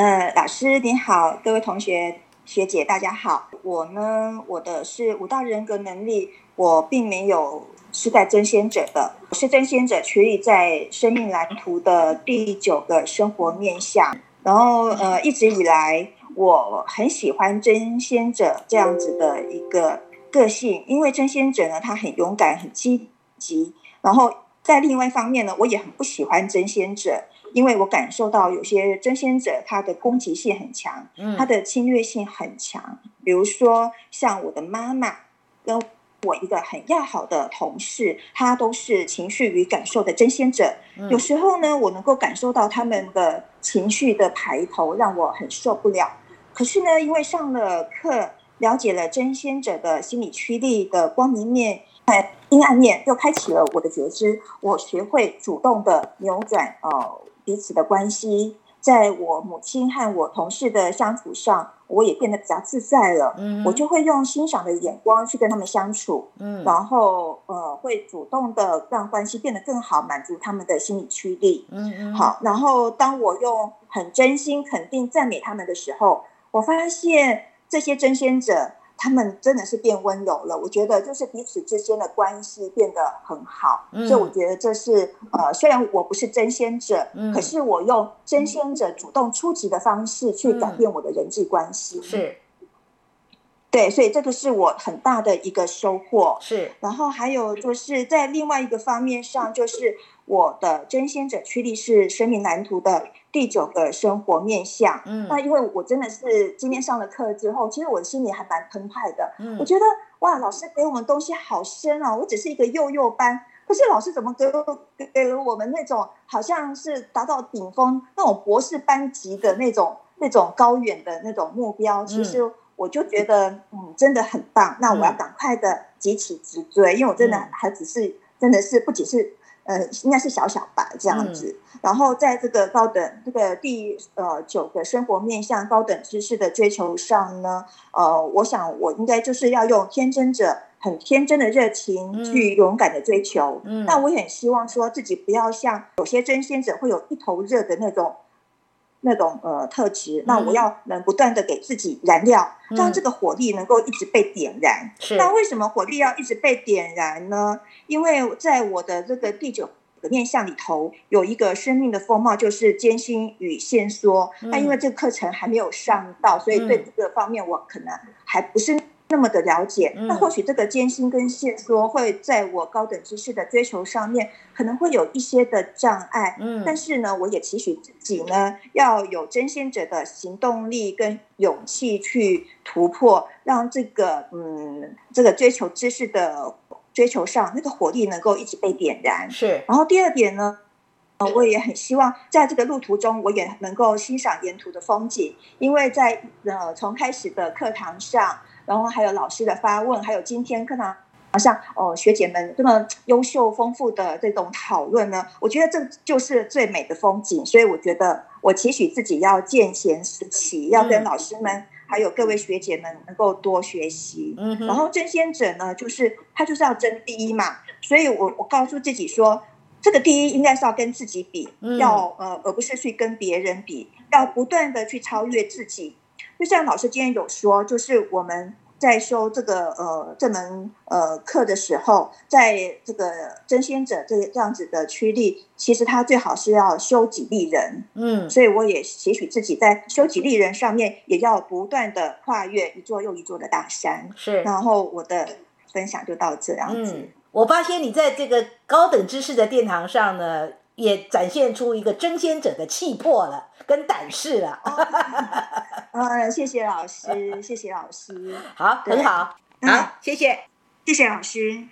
呃老师你好，各位同学学姐大家好。我呢，我的是五大人格能力，我并没有是在真仙者的，我是真仙者，确立在生命蓝图的第九个生活面向。然后呃，一直以来我很喜欢真仙者这样子的一个个性，因为真仙者呢，他很勇敢、很积极。然后在另外一方面呢，我也很不喜欢争先者。因为我感受到有些争先者，他的攻击性很强，他的侵略性很强。比如说，像我的妈妈跟我一个很要好的同事，他都是情绪与感受的争先者。有时候呢，我能够感受到他们的情绪的排头，让我很受不了。可是呢，因为上了课，了解了争先者的心理驱力的光明面、阴暗面，又开启了我的觉知。我学会主动的扭转哦。彼此的关系，在我母亲和我同事的相处上，我也变得比较自在了。嗯，我就会用欣赏的眼光去跟他们相处。嗯，然后呃，会主动的让关系变得更好，满足他们的心理驱力。嗯嗯，好。然后当我用很真心肯定赞美他们的时候，我发现这些争先者。他们真的是变温柔了，我觉得就是彼此之间的关系变得很好，所以我觉得这是呃，虽然我不是真仙者，可是我用真仙者主动出击的方式去改变我的人际关系，是，对，所以这个是我很大的一个收获，是。然后还有就是在另外一个方面上，就是我的真仙者驱力是生命蓝图的。第九个生活面向，嗯，那因为我真的是今天上了课之后，其实我心里还蛮澎湃的，嗯，我觉得哇，老师给我们东西好深哦，我只是一个幼幼班，可是老师怎么给给给了我们那种好像是达到顶峰那种博士班级的那种那种高远的那种目标，其实我就觉得嗯，真的很棒，那我要赶快的急起直追，因为我真的还只是真的是不仅是。呃，应该是小小白这样子。然后在这个高等这个第呃九个生活面向高等知识的追求上呢，呃，我想我应该就是要用天真者很天真的热情去勇敢的追求。嗯，那我也很希望说自己不要像有些真先者会有一头热的那种。那种呃特质，那我要能不断的给自己燃料，让这个火力能够一直被点燃。是。那为什么火力要一直被点燃呢？因为在我的这个第九个面相里头，有一个生命的风貌，就是艰辛与线索。那因为这个课程还没有上到，所以对这个方面我可能还不是。那么的了解，那或许这个艰辛跟线索会在我高等知识的追求上面可能会有一些的障碍，嗯，但是呢，我也期许自己呢要有真仙者的行动力跟勇气去突破，让这个嗯这个追求知识的追求上那个火力能够一直被点燃。是，然后第二点呢，呃，我也很希望在这个路途中，我也能够欣赏沿途的风景，因为在呃从开始的课堂上。然后还有老师的发问，还有今天课堂上哦学姐们这么优秀丰富的这种讨论呢，我觉得这就是最美的风景。所以我觉得我期许自己要见贤思齐，要跟老师们还有各位学姐们能够多学习。嗯，然后争先者呢，就是他就是要争第一嘛，所以我我告诉自己说，这个第一应该是要跟自己比，要呃而不是去跟别人比，要不断的去超越自己。就像老师今天有说，就是我们在修这个呃这门呃课的时候，在这个真仙者这这样子的驱力，其实他最好是要修己利人，嗯，所以我也期许自己在修己利人上面，也要不断的跨越一座又一座的大山。是，然后我的分享就到这样子。我发现你在这个高等知识的殿堂上呢。也展现出一个争先者的气魄了，跟胆识了。嗯，谢谢老师，谢谢老师。好，很好，好，谢谢，谢谢老师。